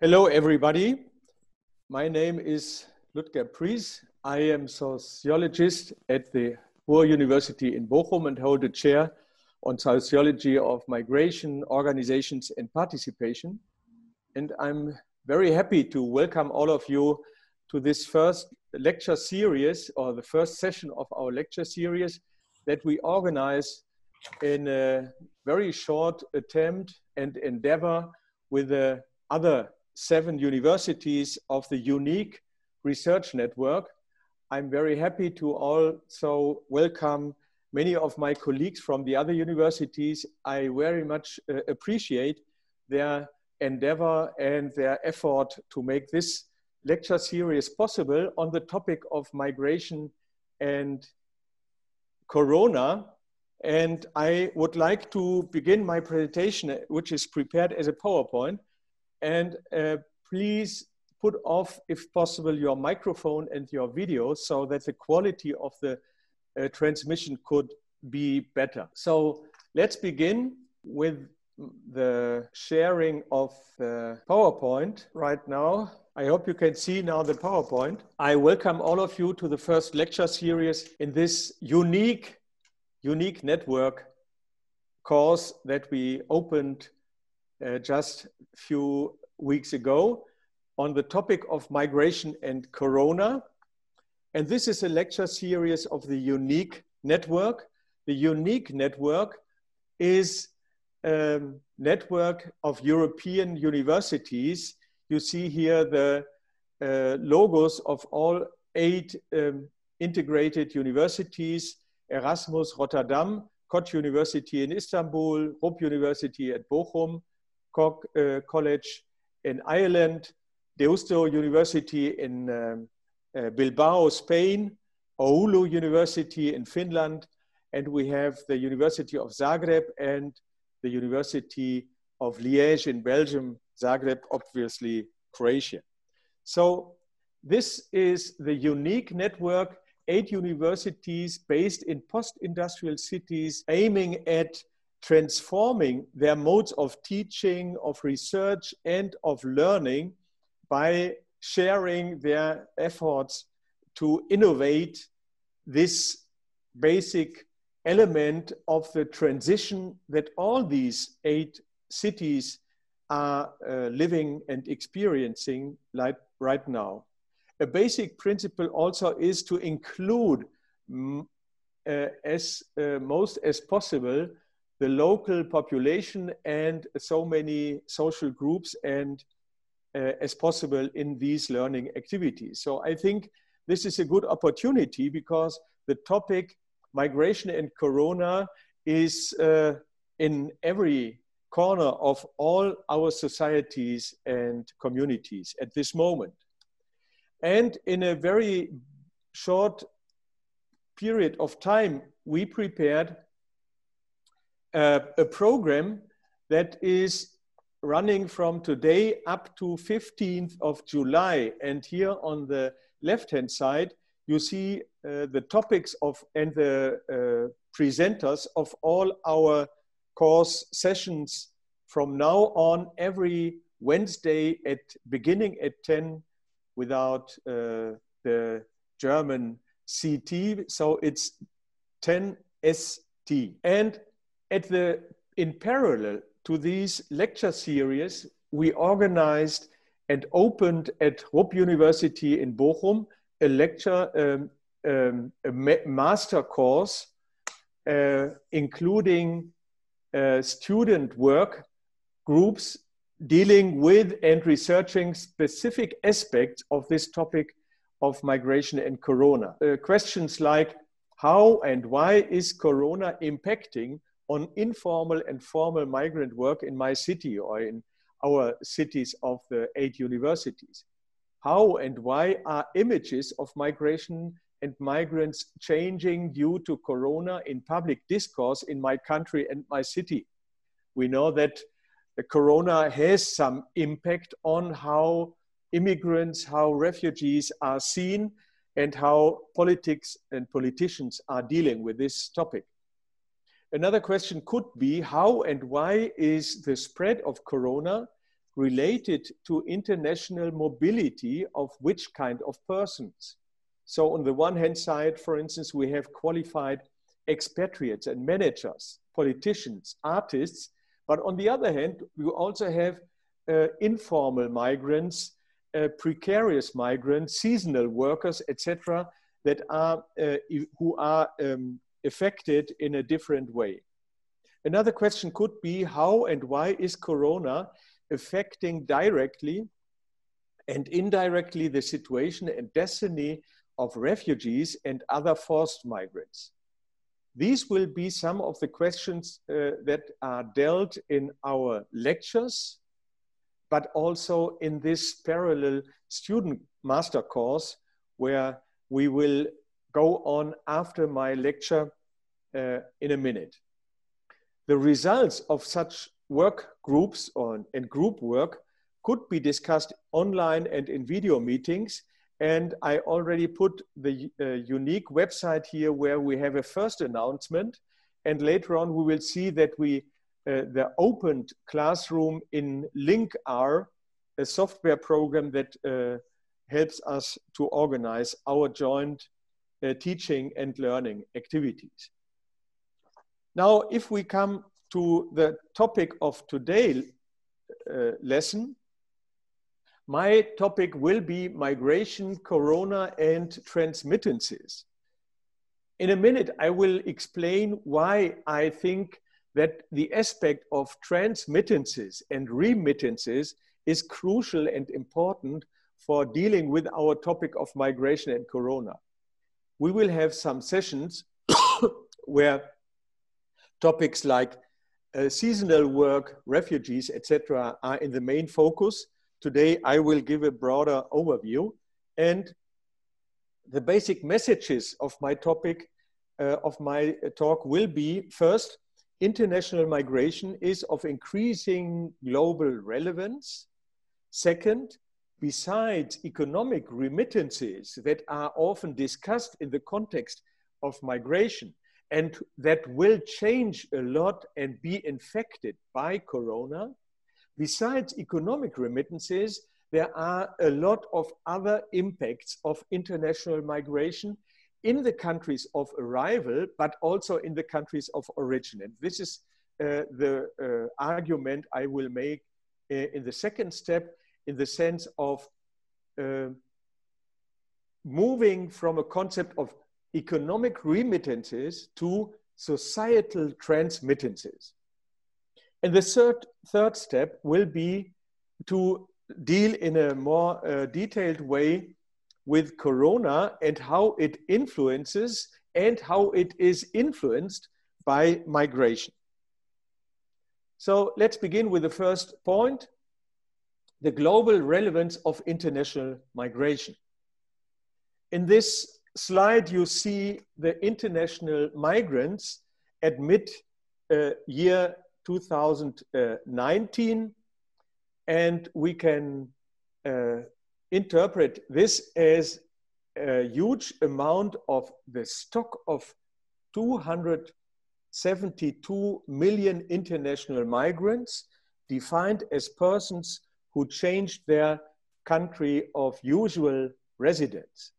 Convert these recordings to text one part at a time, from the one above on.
Hello, everybody. My name is Ludger Pries. I am sociologist at the Ruhr University in Bochum and hold a chair on sociology of migration, organizations, and participation. And I'm very happy to welcome all of you to this first lecture series or the first session of our lecture series that we organize in a very short attempt and endeavor with the other seven universities of the UNIC research network. I'm very happy to also welcome many of my colleagues from the other universities. I very much uh, appreciate their endeavor and their effort to make this lecture series possible on the topic of migration and corona. And I would like to begin my presentation, which is prepared as a PowerPoint. And uh, please put off, if possible, your microphone and your video so that the quality of the uh, transmission could be better. So let's begin with the sharing of the PowerPoint right now. I hope you can see now the PowerPoint. I welcome all of you to the first lecture series in this UNIC, UNIC network course that we opened uh, just a few weeks ago on the topic of migration and corona. And this is a lecture series of the UNIC network. The UNIC network is a network of European universities. You see here the uh, logos of all eight um, integrated universities, Erasmus Rotterdam, Koç University in Istanbul, Ruhr University at Bochum, Cork uh, College in Ireland, Deusto University in um, uh, Bilbao, Spain, Oulu University in Finland, and we have the University of Zagreb and the University of Liège in Belgium, Zagreb, obviously Croatia. So this is the UNIC network, eight universities based in post-industrial cities aiming at transforming their modes of teaching, of research, and of learning by sharing their efforts to innovate this basic element of the transition that all these eight cities are uh, living and experiencing like right now. A basic principle also is to include uh, as uh, most as possible the local population and so many social groups and uh, as possible in these learning activities. So I think this is a good opportunity because the topic migration and corona is uh, in every corner of all our societies and communities at this moment. And in a very short period of time, we prepared uh, a program that is running from today up to 15th of July. And here on the left-hand side, you see uh, the topics of and the uh, presenters of all our course sessions from now on every Wednesday at beginning at 10 without uh, the German CT. So it's 10 ST. And at the, in parallel to these lecture series, we organized and opened at Ruhr University in Bochum a lecture, um, um, a master course, uh, including uh, student work groups dealing with and researching specific aspects of this topic of migration and corona. Uh, questions like how and why is corona impacting on informal and formal migrant work in my city or in our cities of the eight universities. How and why are images of migration and migrants changing due to corona in public discourse in my country and my city? We know that the corona has some impact on how immigrants, how refugees are seen, and how politics and politicians are dealing with this topic. Another question could be how and why is the spread of corona related to international mobility of which kind of persons. So on the one hand side, for instance, we have qualified expatriates and managers, politicians, artists, but on the other hand, we also have uh, informal migrants, uh, precarious migrants, seasonal workers, etc., that are uh, who are um, affected in a different way. Another question could be how and why is Corona affecting directly and indirectly the situation and destiny of refugees and other forced migrants. These will be some of the questions uh, that are dealt in our lectures, but also in this parallel student master course where we will go on after my lecture uh, in a minute. The results of such work groups on, and group work could be discussed online and in video meetings and I already put the uh, UNIC website here where we have a first announcement. And later on, we will see that we, uh, the opened classroom in LinkR, a software program that uh, helps us to organize our joint uh, teaching and learning activities. Now, if we come to the topic of today's uh, lesson, my topic will be migration, corona, and transmittances. In a minute, I will explain why I think that the aspect of transmittances and remittances is crucial and important for dealing with our topic of migration and corona. We will have some sessions where topics like uh, seasonal work, refugees, etc., are in the main focus Today, I will give a broader overview and the basic messages of my topic, uh, of my talk will be first, international migration is of increasing global relevance. Second, besides economic remittances that are often discussed in the context of migration and that will change a lot and be infected by corona, besides economic remittances, there are a lot of other impacts of international migration in the countries of arrival, but also in the countries of origin. And this is uh, the uh, argument I will make uh, in the second step in the sense of uh, moving from a concept of economic remittances to societal transmittances. And the third, third step will be to deal in a more uh, detailed way with Corona and how it influences and how it is influenced by migration. So let's begin with the first point, the global relevance of international migration. In this slide, you see the international migrants at mid uh, year 2019. And we can uh, interpret this as a huge amount of the stock of 272 million international migrants defined as persons who changed their country of usual residence.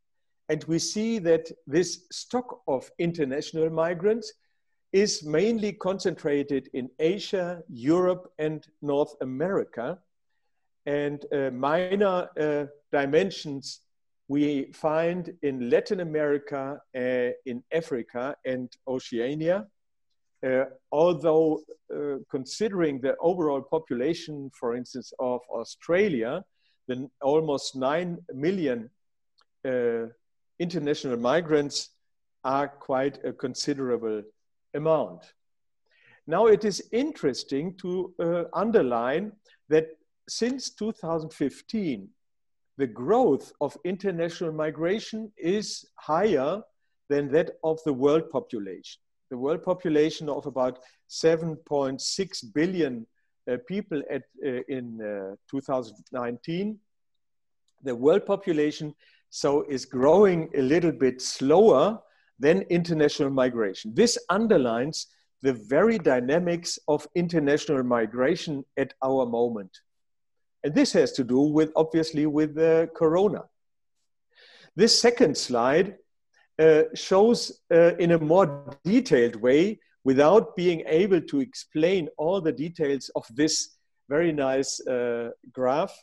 And we see that this stock of international migrants is mainly concentrated in Asia, Europe, and North America. And uh, minor uh, dimensions we find in Latin America, uh, in Africa, and Oceania. Uh, although uh, considering the overall population, for instance, of Australia, the almost 9 million uh, international migrants are quite a considerable amount. Now it is interesting to uh, underline that since 2015, the growth of international migration is higher than that of the world population. The world population of about 7.6 billion uh, people at, uh, in uh, 2019, the world population so is growing a little bit slower than international migration. This underlines the very dynamics of international migration at our moment. And this has to do with, obviously, with uh, Corona. This second slide uh, shows uh, in a more detailed way, without being able to explain all the details of this very nice uh, graph,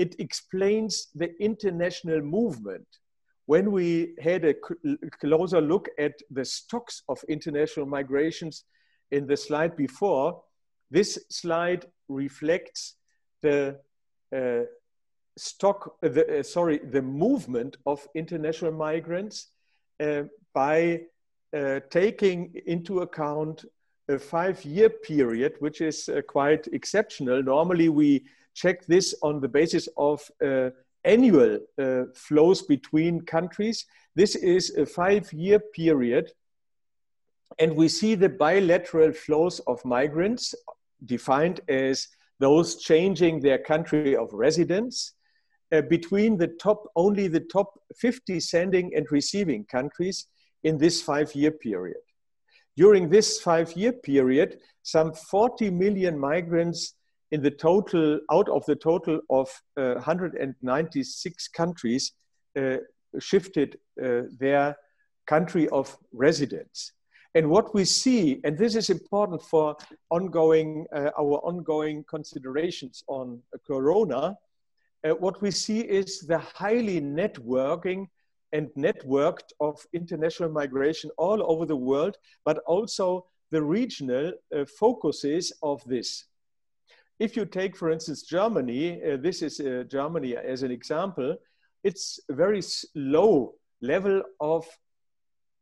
it explains the international movement. When we had a closer look at the stocks of international migrations in the slide before, this slide reflects the uh, stock, uh, the, uh, sorry, the movement of international migrants uh, by uh, taking into account a five-year period, which is quite exceptional. Normally, we check this on the basis of annual flows between countries. This is a five-year period and we see the bilateral flows of migrants defined as those changing their country of residence uh, between the top, only the top 50 sending and receiving countries in this five year period. During this five year period, some 40 million migrants in the total, out of the total of uh, 196 countries, uh, shifted uh, their country of residence. And what we see, and this is important for ongoing, uh, our ongoing considerations on Corona, uh, what we see is the highly networking and networked of international migration all over the world, but also the regional uh, focuses of this. If you take, for instance, Germany, uh, this is uh, Germany as an example, it's a very low level of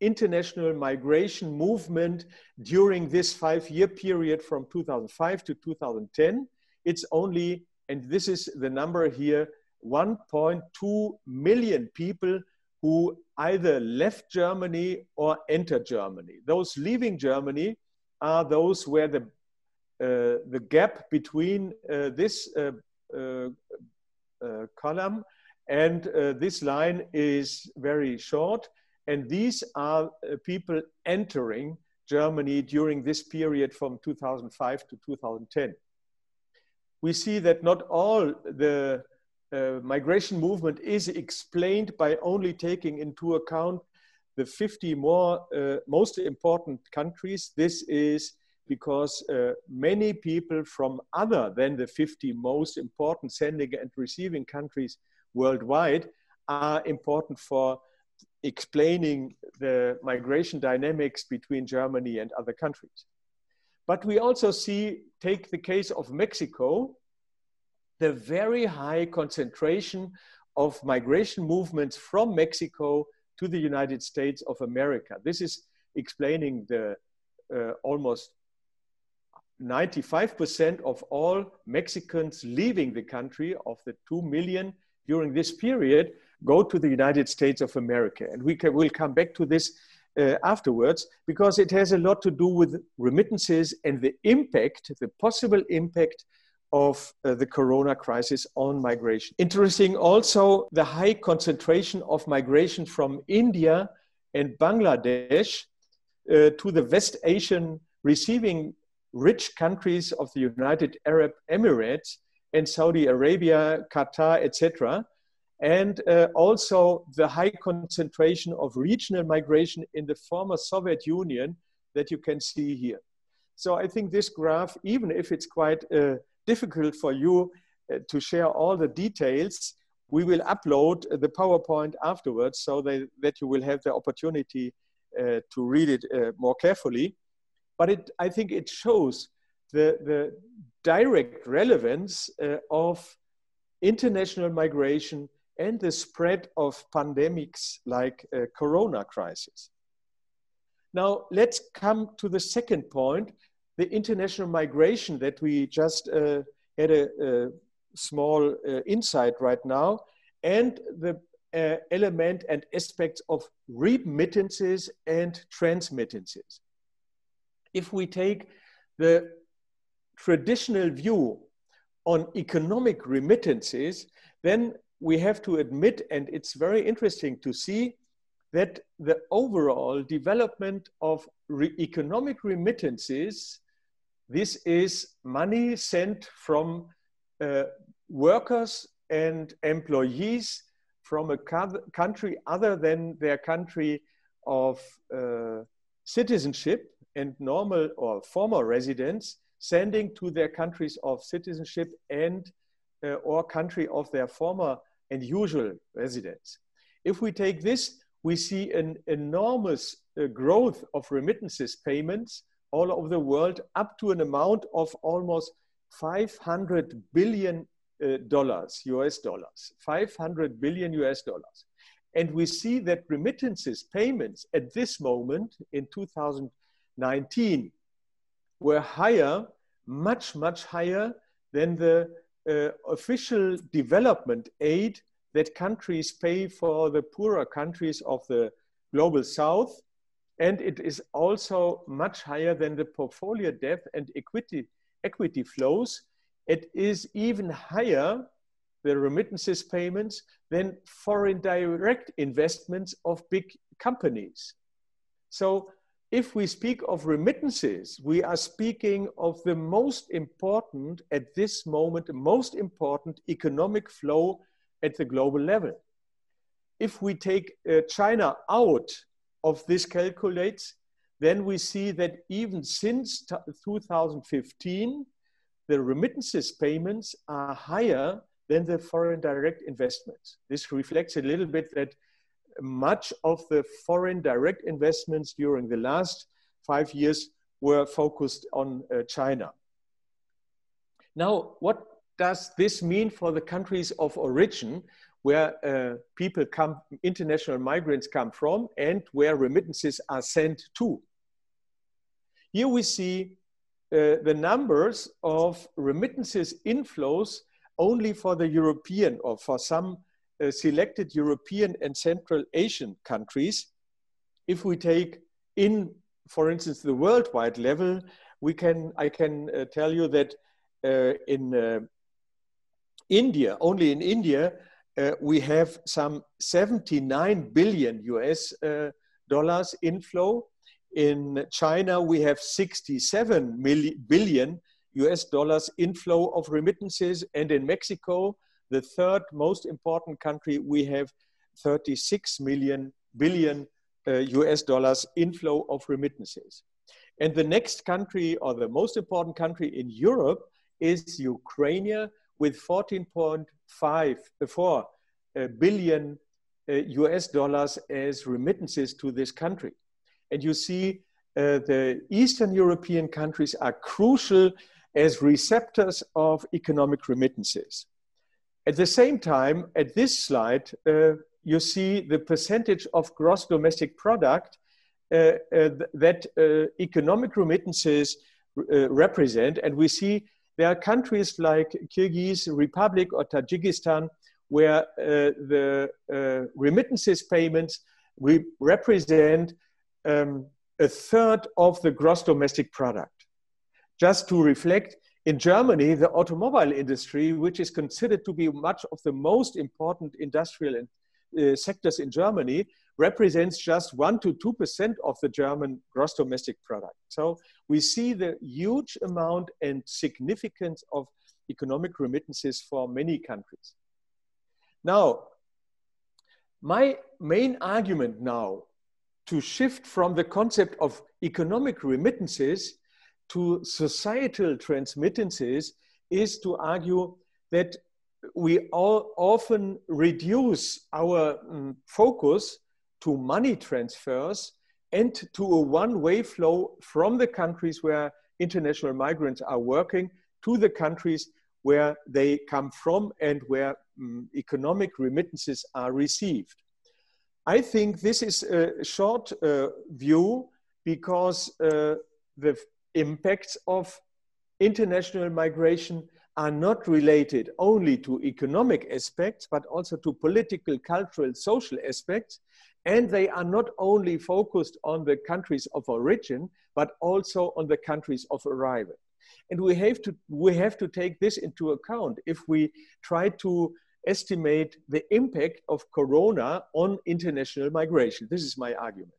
international migration movement during this five year period from 2005 to 2010. It's only, and this is the number here, 1.2 million people who either left Germany or entered Germany. Those leaving Germany are those where the, the gap between uh, this uh, uh, uh column and uh, this line is very short. And these are uh, people entering Germany during this period from 2005 to 2010. We see that not all the uh, migration movement is explained by only taking into account the 50 more uh, most important countries. This is because uh, many people from other than the 50 most important sending and receiving countries worldwide are important for explaining the migration dynamics between Germany and other countries. But we also see, take the case of Mexico, the very high concentration of migration movements from Mexico to the United States of America. This is explaining the uh, almost 95% of all Mexicans leaving the country of the 2 million during this period go to the United States of America. And we can, we'll come back to this uh, afterwards because it has a lot to do with remittances and the impact, the possible impact of uh, the corona crisis on migration. Interesting also the high concentration of migration from India and Bangladesh uh, to the West Asian receiving rich countries of the United Arab Emirates and Saudi Arabia, Qatar, etc and uh, also the high concentration of regional migration in the former Soviet Union that you can see here. So I think this graph, even if it's quite uh, difficult for you uh, to share all the details, we will upload the PowerPoint afterwards so that, that you will have the opportunity uh, to read it uh, more carefully. But it, I think it shows the, the direct relevance uh, of international migration and the spread of pandemics like uh, corona crisis. Now let's come to the second point, the international migration that we just uh, had a, a small uh, insight right now, and the uh, element and aspects of remittances and transmittances. If we take the traditional view on economic remittances, then we have to admit, and it's very interesting to see that the overall development of re economic remittances, this is money sent from uh, workers and employees from a country other than their country of uh, citizenship and normal or former residents sending to their countries of citizenship and uh, or country of their former and usual residence. If we take this, we see an enormous uh, growth of remittances payments all over the world up to an amount of almost 500 billion uh, dollars, US dollars, 500 billion US dollars. And we see that remittances payments at this moment in 2019 were higher, much, much higher than the uh, official development aid that countries pay for the poorer countries of the global south. And it is also much higher than the portfolio debt and equity, equity flows. It is even higher, the remittances payments, than foreign direct investments of big companies. So if we speak of remittances, we are speaking of the most important, at this moment, most important economic flow at the global level. If we take uh, China out of this calculates, then we see that even since 2015, the remittances payments are higher than the foreign direct investments. This reflects a little bit that much of the foreign direct investments during the last five years were focused on uh, China. Now, what does this mean for the countries of origin where uh, people come, international migrants come from and where remittances are sent to? Here we see uh, the numbers of remittances inflows only for the European or for some uh, selected European and Central Asian countries. If we take in, for instance, the worldwide level, we can, I can uh, tell you that uh, in uh, India, only in India, uh, we have some 79 billion US uh, dollars inflow. In China, we have 67 billion US dollars inflow of remittances. And in Mexico, the third most important country, we have 36 million billion uh, US dollars inflow of remittances. And the next country, or the most important country in Europe, is Ukraine with 14.5 uh, uh, billion uh, US dollars as remittances to this country. And you see uh, the Eastern European countries are crucial as receptors of economic remittances. At the same time, at this slide, uh, you see the percentage of gross domestic product uh, uh, that uh, economic remittances uh, represent. And we see there are countries like Kyrgyz Republic or Tajikistan where the remittances payments re represent um, a third of the gross domestic product. Just to reflect, in Germany, the automobile industry, which is considered to be much of the most important industrial uh, sectors in Germany, represents just 1 to 2% of the German gross domestic product. So we see the huge amount and significance of economic remittances for many countries. Now, my main argument now to shift from the concept of economic remittances to societal transmittances is to argue that we all often reduce our um, focus to money transfers and to a one-way flow from the countries where international migrants are working to the countries where they come from and where um, economic remittances are received. I think this is a short uh, view because uh, the impacts of international migration are not related only to economic aspects, but also to political, cultural, social aspects. And they are not only focused on the countries of origin, but also on the countries of arrival. And we have to, we have to take this into account if we try to estimate the impact of Corona on international migration. This is my argument.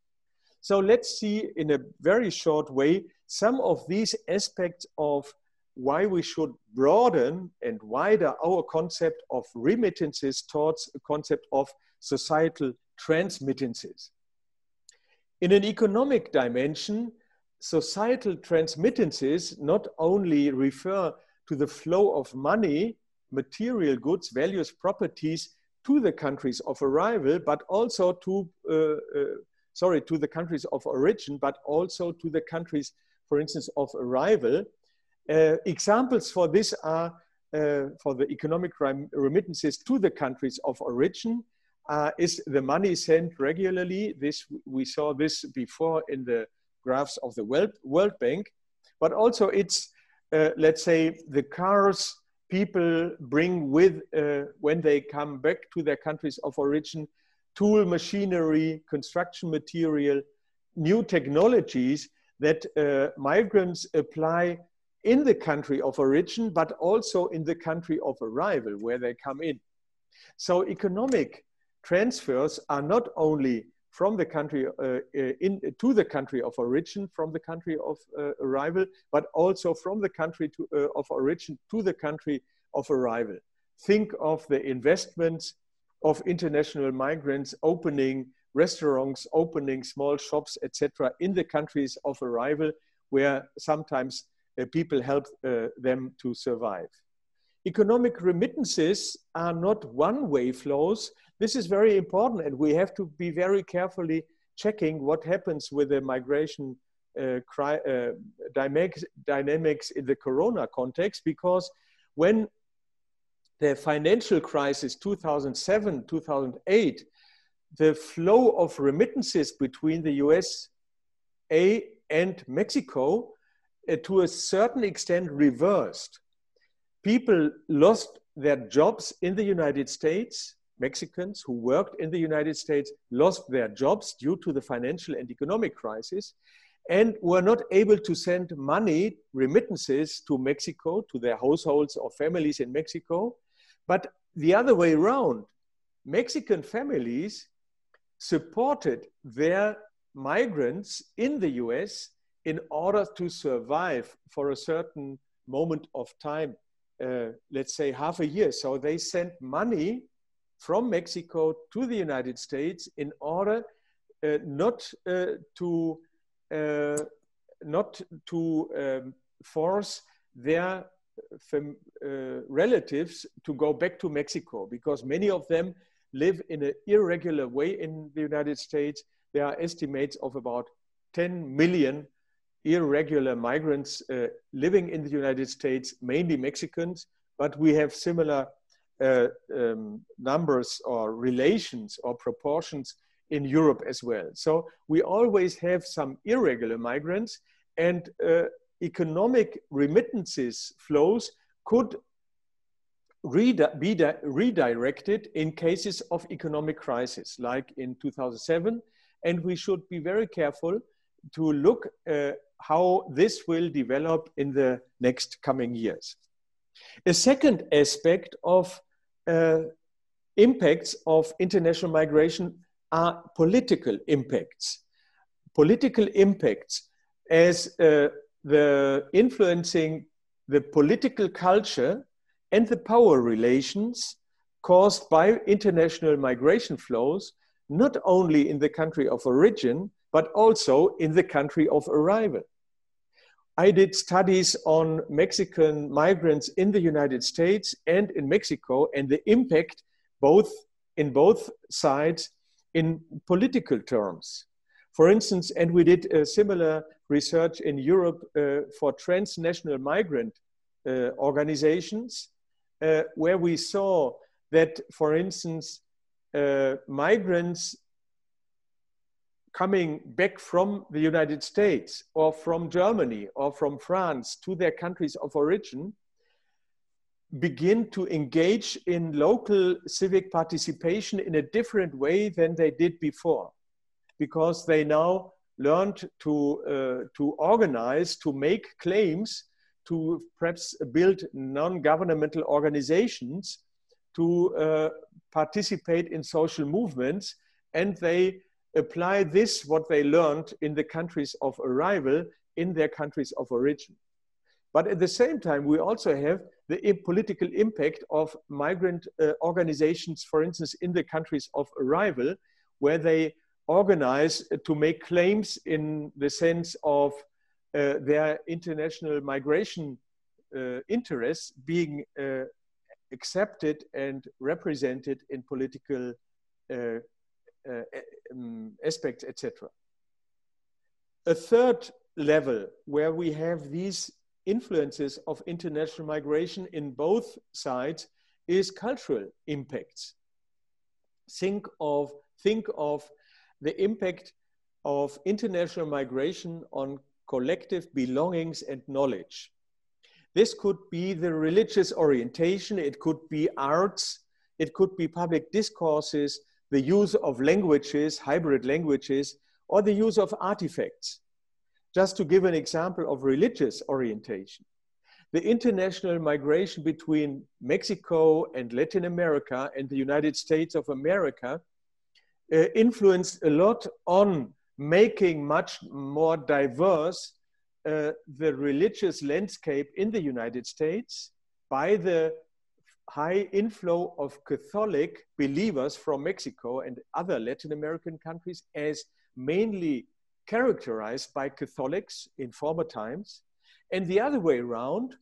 So let's see in a very short way some of these aspects of why we should broaden and widen our concept of remittances towards a concept of societal transmittances. In an economic dimension, societal transmittances not only refer to the flow of money, material goods, values, properties to the countries of arrival, but also to, uh, uh, sorry, to the countries of origin, but also to the countries, for instance, of arrival. Uh, examples for this are uh, for the economic remittances to the countries of origin uh, is the money sent regularly. This we saw this before in the graphs of the World, World Bank, but also it's uh, let's say the cars people bring with uh, when they come back to their countries of origin, tool machinery, construction material, new technologies that uh, migrants apply in the country of origin, but also in the country of arrival where they come in. So economic transfers are not only from the country uh, uh, in, to the country of origin, from the country of uh, arrival, but also from the country to, uh, of origin to the country of arrival. Think of the investments of international migrants opening restaurants, opening small shops, etc., in the countries of arrival, where sometimes uh, people help uh, them to survive. Economic remittances are not one-way flows. This is very important, and we have to be very carefully checking what happens with the migration uh, uh, dynamics in the corona context, because when the financial crisis 2007, 2008, the flow of remittances between the USA and Mexico uh, to a certain extent reversed. People lost their jobs in the United States. Mexicans who worked in the United States lost their jobs due to the financial and economic crisis and were not able to send money, remittances to Mexico, to their households or families in Mexico. But the other way around, Mexican families supported their migrants in the US in order to survive for a certain moment of time, uh, let's say half a year. So they sent money from Mexico to the United States in order uh, not uh, to uh, not to um, force their fam, uh, relatives to go back to Mexico because many of them live in an irregular way in the United States. There are estimates of about 10 million irregular migrants uh, living in the United States, mainly Mexicans, but we have similar uh, um, numbers or relations or proportions in Europe as well. So we always have some irregular migrants and uh, economic remittances flows could be redirected in cases of economic crisis, like in 2007. And we should be very careful to look uh, how this will develop in the next coming years. A second aspect of uh, impacts of international migration are political impacts. Political impacts as uh, the influencing the political culture and the power relations caused by international migration flows, not only in the country of origin, but also in the country of arrival. I did studies on Mexican migrants in the United States and in Mexico and the impact both in both sides in political terms. For instance, and we did a similar research in Europe uh, for transnational migrant uh, organizations, uh, where we saw that, for instance, uh, migrants coming back from the United States or from Germany or from France to their countries of origin begin to engage in local civic participation in a different way than they did before because they now learned to, uh, to organize, to make claims, to perhaps build non-governmental organizations, to uh, participate in social movements, and they apply this, what they learned in the countries of arrival, in their countries of origin. But at the same time, we also have the political impact of migrant uh, organizations, for instance, in the countries of arrival, where they organize to make claims in the sense of uh, their international migration uh, interests being uh, accepted and represented in political uh, uh, um, aspects, etc. A third level where we have these influences of international migration in both sides is cultural impacts. Think of, think of the impact of international migration on collective belongings and knowledge. This could be the religious orientation, it could be arts, it could be public discourses, the use of languages, hybrid languages, or the use of artifacts. Just to give an example of religious orientation, the international migration between Mexico and Latin America and the United States of America uh, influenced a lot on making much more diverse uh, the religious landscape in the United States by the high inflow of Catholic believers from Mexico and other Latin American countries as mainly characterized by Catholics in former times. And the other way around,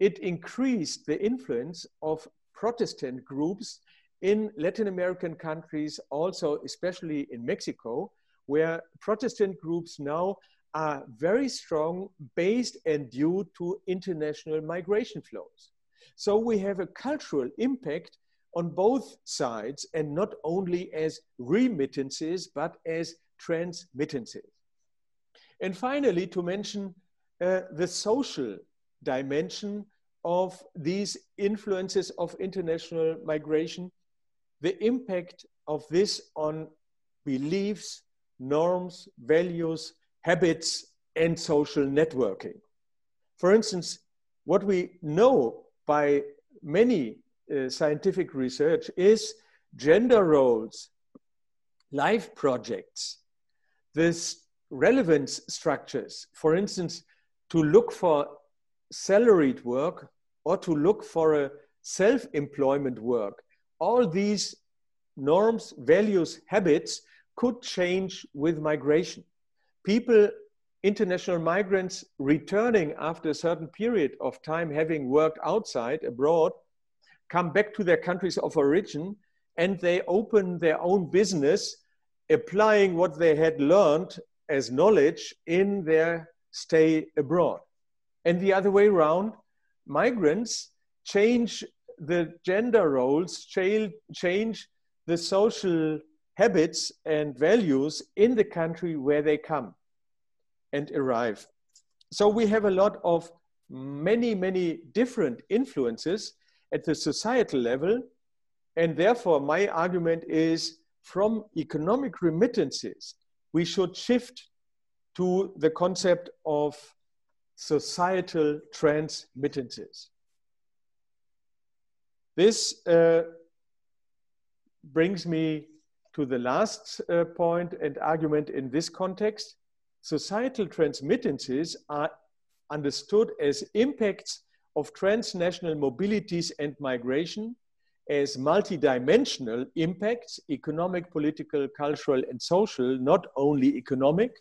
it increased the influence of Protestant groups in Latin American countries, also especially in Mexico, where Protestant groups now are very strong based and due to international migration flows. So we have a cultural impact on both sides and not only as remittances, but as transmittances. And finally, to mention uh, the social dimension of these influences of international migration, the impact of this on beliefs, norms, values, habits, and social networking. For instance, what we know by many uh, scientific research is gender roles, life projects, this relevance structures. For instance, to look for salaried work or to look for a self-employment work. All these norms, values, habits could change with migration. People, international migrants returning after a certain period of time having worked outside, abroad, come back to their countries of origin and they open their own business applying what they had learned as knowledge in their stay abroad. And the other way around, migrants change the gender roles, change the social habits and values in the country where they come and arrive. So we have a lot of many, many different influences at the societal level. And therefore, my argument is from economic remittances we should shift to the concept of societal transmittances. This uh, brings me to the last uh, point and argument in this context. Societal transmittances are understood as impacts of transnational mobilities and migration as multidimensional impacts, economic, political, cultural, and social, not only economic.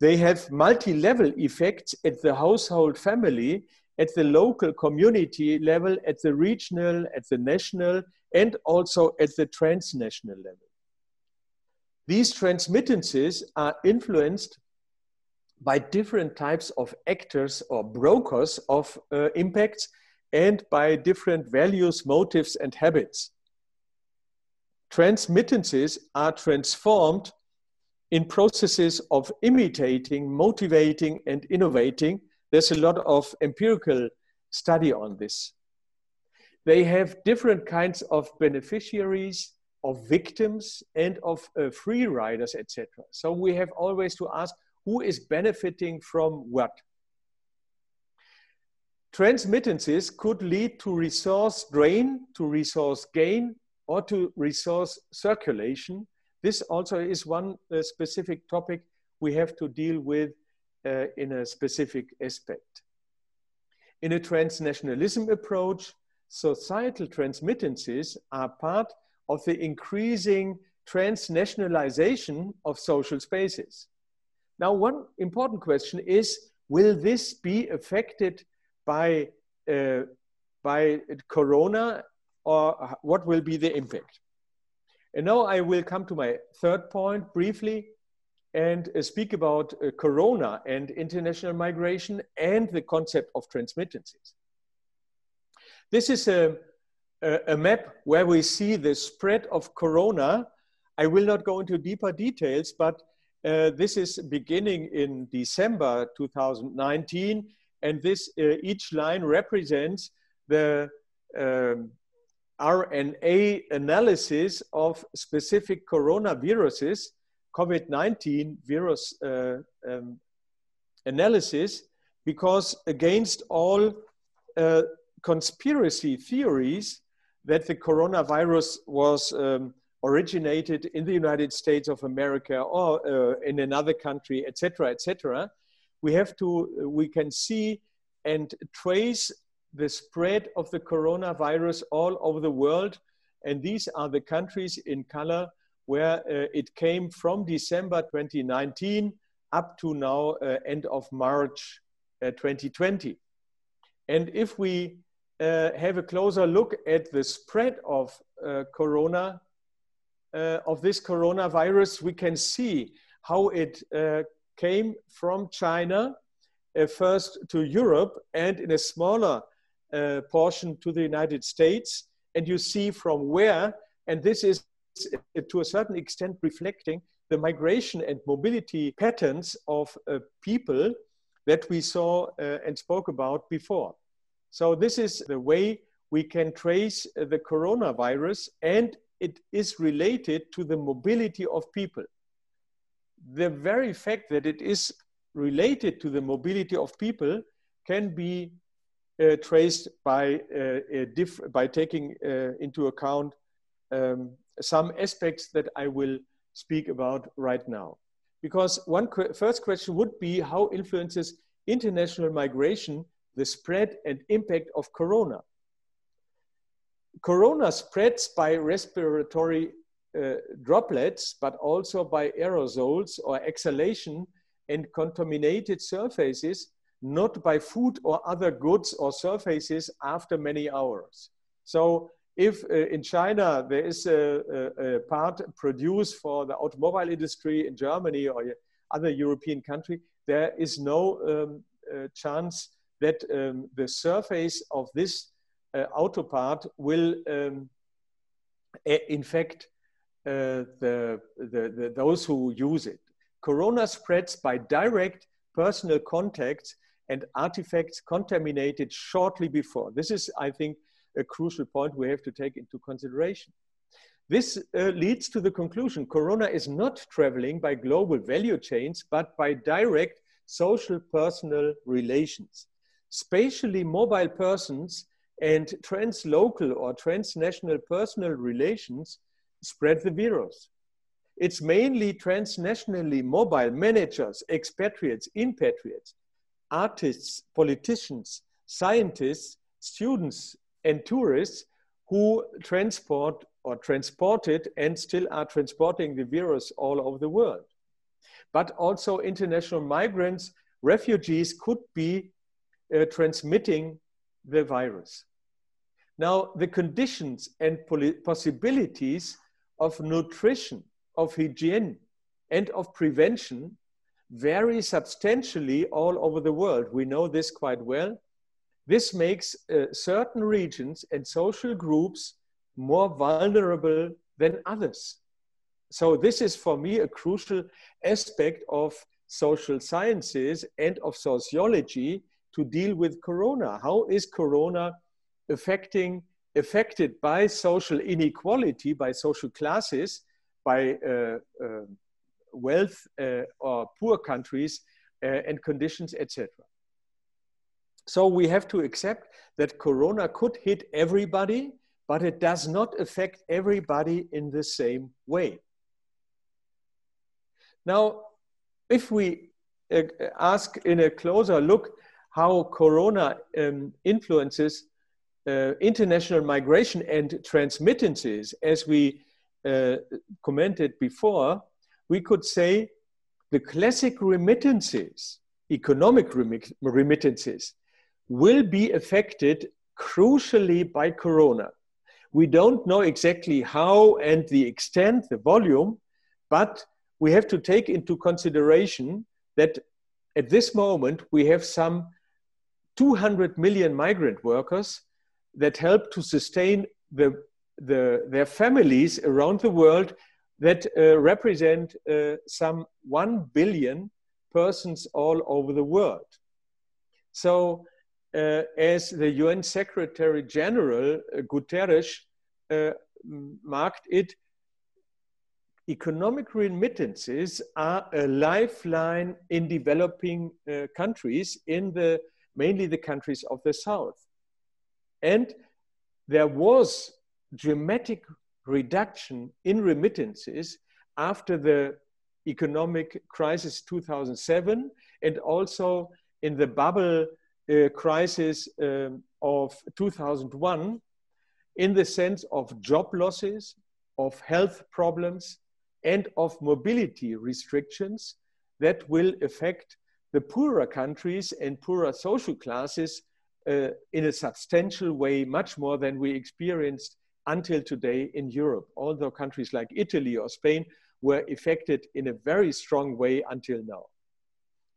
They have multi-level effects at the household family, at the local community level, at the regional, at the national, and also at the transnational level. These transmittances are influenced by different types of actors or brokers of uh, impacts and by different values, motives, and habits. Transmittances are transformed in processes of imitating, motivating, and innovating. There's a lot of empirical study on this. They have different kinds of beneficiaries, of victims, and of uh, free riders, etc. So we have always to ask who is benefiting from what? Transmittances could lead to resource drain, to resource gain, or to resource circulation. This also is one uh, specific topic we have to deal with uh, in a specific aspect. In a transnationalism approach, societal transmittances are part of the increasing transnationalization of social spaces. Now, one important question is, will this be affected by, uh, by Corona or what will be the impact? And now I will come to my third point briefly and uh, speak about uh, Corona and international migration and the concept of transmittances. This is a, a, map where we see the spread of Corona. I will not go into deeper details, but uh, this is beginning in December 2019, and this uh, each line represents the um, RNA analysis of specific coronaviruses, COVID-19 virus uh, um, analysis, because against all uh, conspiracy theories that the coronavirus was um, originated in the United States of America or uh, in another country, etc., etc., we have to, we can see and trace the spread of the coronavirus all over the world. And these are the countries in color where uh, it came from December 2019 up to now, uh, end of March uh, 2020. And if we uh, have a closer look at the spread of uh, corona, uh, of this coronavirus, we can see how it came from China first to Europe and in a smaller uh, portion to the United States. And you see from where, and this is to a certain extent reflecting the migration and mobility patterns of uh, people that we saw uh, and spoke about before. So this is the way we can trace uh, the coronavirus and it is related to the mobility of people. The very fact that it is related to the mobility of people can be uh, traced by, uh, by taking uh, into account um, some aspects that I will speak about right now. Because one qu first question would be how influences international migration the spread and impact of corona. Corona spreads by respiratory uh, droplets, but also by aerosols or exhalation and contaminated surfaces not by food or other goods or surfaces after many hours. So if uh, in China there is a, a, a, part produced for the automobile industry in Germany or other European country, there is no um, uh, chance that um, the surface of this uh, auto part will um, infect uh, the, the, the, those who use it. Corona spreads by direct personal contacts and artifacts contaminated shortly before. This is, I think, a crucial point we have to take into consideration. This uh, leads to the conclusion corona is not traveling by global value chains, but by direct social personal relations. Spatially mobile persons and translocal or transnational personal relations spread the virus. It's mainly transnationally mobile managers, expatriates, impatriates artists, politicians, scientists, students, and tourists who transport or transported and still are transporting the virus all over the world. But also international migrants, refugees could be uh, transmitting the virus. Now, the conditions and possibilities of nutrition, of hygiene, and of prevention vary substantially all over the world. We know this quite well. This makes uh, certain regions and social groups more vulnerable than others. So this is for me a crucial aspect of social sciences and of sociology to deal with corona. How is corona affecting affected by social inequality, by social classes, by uh, uh, wealth uh, or poor countries uh, and conditions, etc. So we have to accept that Corona could hit everybody, but it does not affect everybody in the same way. Now, if we uh, ask in a closer look how Corona um, influences uh, international migration and transmittances, as we uh, commented before, we could say the classic remittances, economic remittances, will be affected crucially by Corona. We don't know exactly how and the extent, the volume, but we have to take into consideration that at this moment we have some 200 million migrant workers that help to sustain the, the, their families around the world that uh, represent uh, some 1 billion persons all over the world. So, as the UN Secretary General uh, Guterres uh, marked it, economic remittances are a lifeline in developing uh, countries, in the mainly the countries of the South. And there was dramatic reduction in remittances after the economic crisis 2007 and also in the bubble uh, crisis um, of 2001 in the sense of job losses, of health problems, and of mobility restrictions that will affect the poorer countries and poorer social classes uh, in a substantial way, much more than we experienced until today in Europe. Although countries like Italy or Spain were affected in a very strong way until now.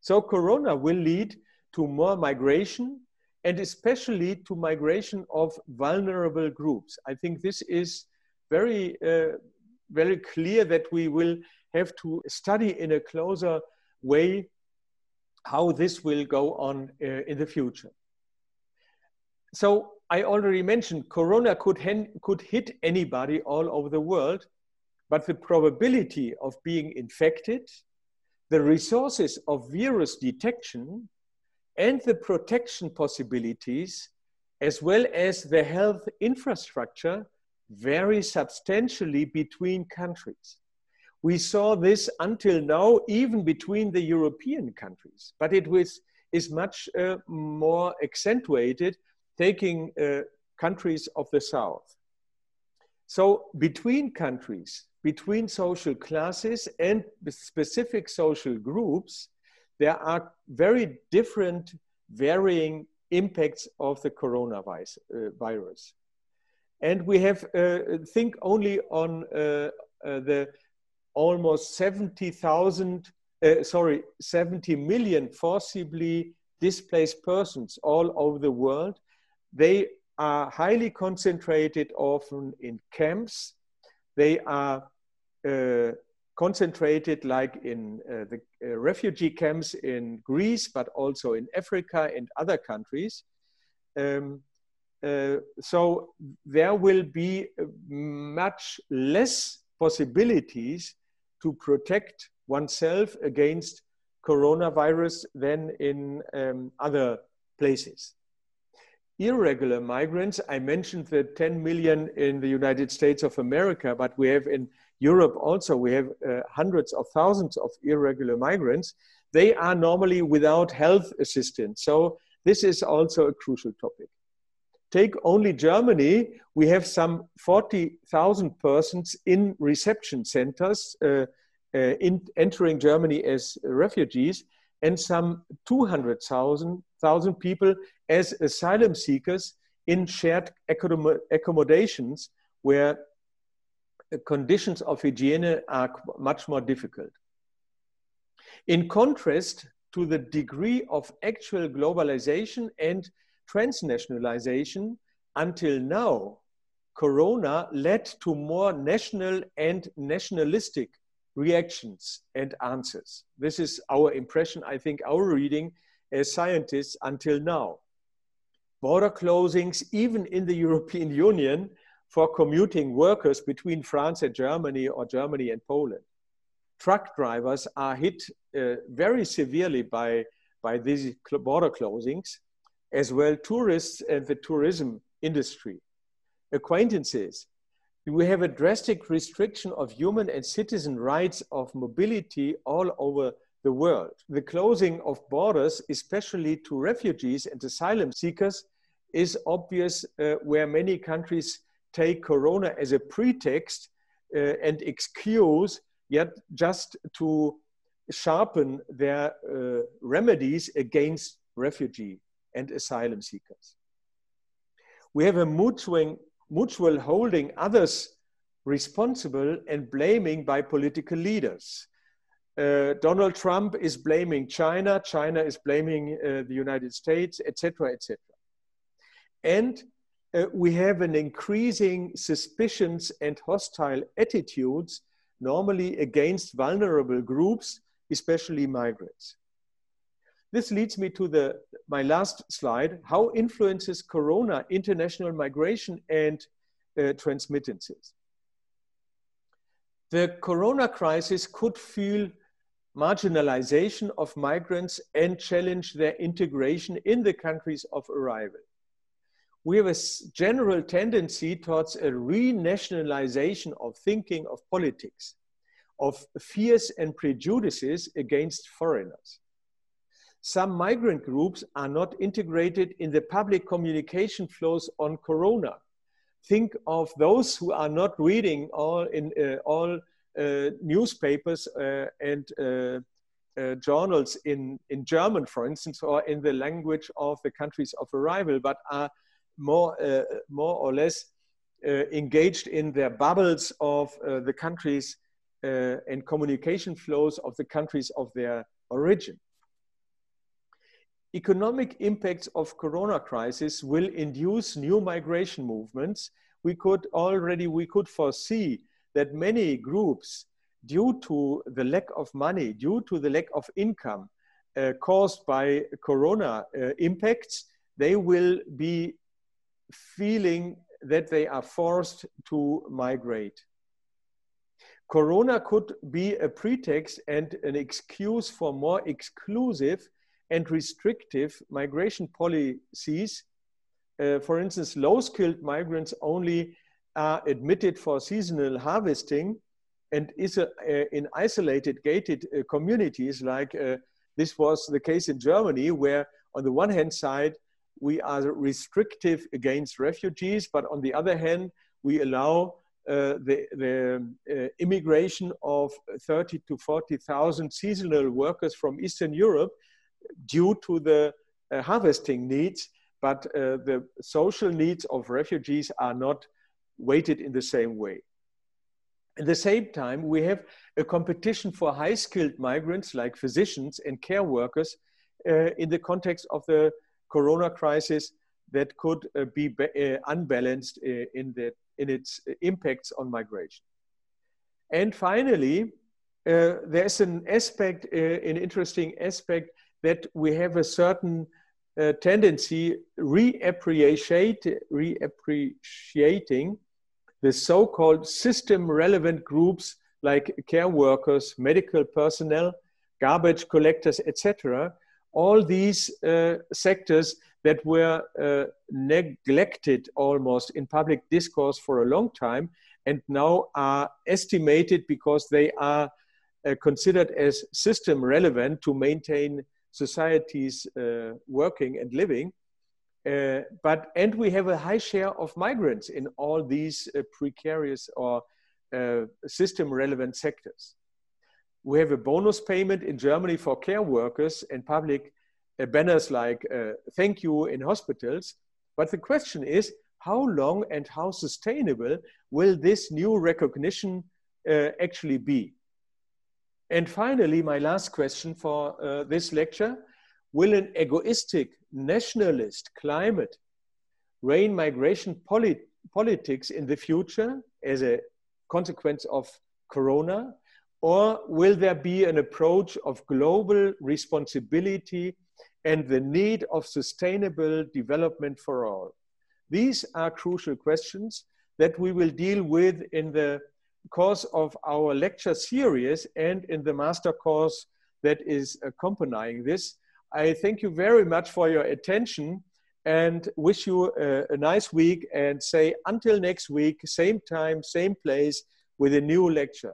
So Corona will lead to more migration and especially to migration of vulnerable groups. I think this is very, uh, very clear that we will have to study in a closer way how this will go on uh, in the future. So I already mentioned Corona could, could hit anybody all over the world, but the probability of being infected, the resources of virus detection, and the protection possibilities, as well as the health infrastructure, vary substantially between countries. We saw this until now, even between the European countries, but it was, is much uh, more accentuated taking uh, countries of the South. So between countries, between social classes and specific social groups, there are very different varying impacts of the coronavirus. Uh, and we have, uh, think only on uh, uh the almost 70,000, uh, sorry, 70 million forcibly displaced persons all over the world they are highly concentrated often in camps. They are uh, concentrated like in uh, the uh, refugee camps in Greece, but also in Africa and other countries. Um, uh, so there will be uh, much less possibilities to protect oneself against coronavirus than in um, other places irregular migrants. I mentioned the 10 million in the United States of America, but we have in Europe also, we have uh, hundreds of thousands of irregular migrants. They are normally without health assistance. So this is also a crucial topic. Take only Germany, we have some 40,000 persons in reception centers uh, uh, in entering Germany as refugees and some 200,000 people as asylum seekers in shared accommodations where conditions of hygiene are much more difficult. In contrast to the degree of actual globalization and transnationalization, until now, Corona led to more national and nationalistic reactions and answers. This is our impression, I think, our reading as scientists until now. Border closings, even in the European Union, for commuting workers between France and Germany or Germany and Poland. Truck drivers are hit uh, very severely by, by these border closings, as well tourists and the tourism industry. Acquaintances, we have a drastic restriction of human and citizen rights of mobility all over the world. The closing of borders, especially to refugees and asylum seekers, is obvious uh, where many countries take Corona as a pretext uh, and excuse, yet just to sharpen their uh, remedies against refugee and asylum seekers. We have a mutual, mutual holding others responsible and blaming by political leaders. Uh, Donald Trump is blaming China, China is blaming uh, the United States, etc., etc. And uh, we have an increasing suspicions and hostile attitudes, normally against vulnerable groups, especially migrants. This leads me to the, my last slide. How influences Corona international migration and uh, transmittances? The Corona crisis could fuel marginalization of migrants and challenge their integration in the countries of arrival. We have a general tendency towards a renationalization of thinking of politics, of fears and prejudices against foreigners. Some migrant groups are not integrated in the public communication flows on Corona. Think of those who are not reading all in uh, all uh, newspapers uh, and uh, uh, journals in, in German, for instance, or in the language of the countries of arrival, but are more, uh, more or less engaged in their bubbles of the countries and communication flows of the countries of their origin. Economic impacts of corona crisis will induce new migration movements. We could already we could foresee that many groups due to the lack of money due to the lack of income uh, caused by corona uh, impacts they will be feeling that they are forced to migrate corona could be a pretext and an excuse for more exclusive and restrictive migration policies. Uh, for instance, low skilled migrants only are admitted for seasonal harvesting and is uh, in isolated gated uh, communities like uh, this was the case in Germany where on the one hand side we are restrictive against refugees but on the other hand we allow uh, the, the uh, immigration of 30 to 40,000 seasonal workers from Eastern Europe due to the uh, harvesting needs, but uh, the social needs of refugees are not weighted in the same way. At the same time, we have a competition for high skilled migrants like physicians and care workers uh, in the context of the corona crisis that could uh, be uh, unbalanced uh, in, the, in its impacts on migration. And finally, there's an aspect, an interesting aspect that we have a certain uh, tendency reappreciate, reappreciating the so-called system relevant groups like care workers, medical personnel, garbage collectors, etc. All these uh, sectors that were uh, neglected almost in public discourse for a long time and now are estimated because they are uh, considered as system relevant to maintain societies uh, working and living. Uh, but and we have a high share of migrants in all these uh, precarious or system relevant sectors. We have a bonus payment in Germany for care workers and public uh, banners like uh, thank you in hospitals. But the question is, how long and how sustainable will this new recognition uh, actually be? And finally, my last question for uh, this lecture, will an egoistic nationalist climate reign migration polit politics in the future as a consequence of corona? Or will there be an approach of global responsibility and the need of sustainable development for all? These are crucial questions that we will deal with in the course of our lecture series and in the master course that is accompanying this. I thank you very much for your attention and wish you a, a, nice week and say until next week, same time, same place with a new lecture.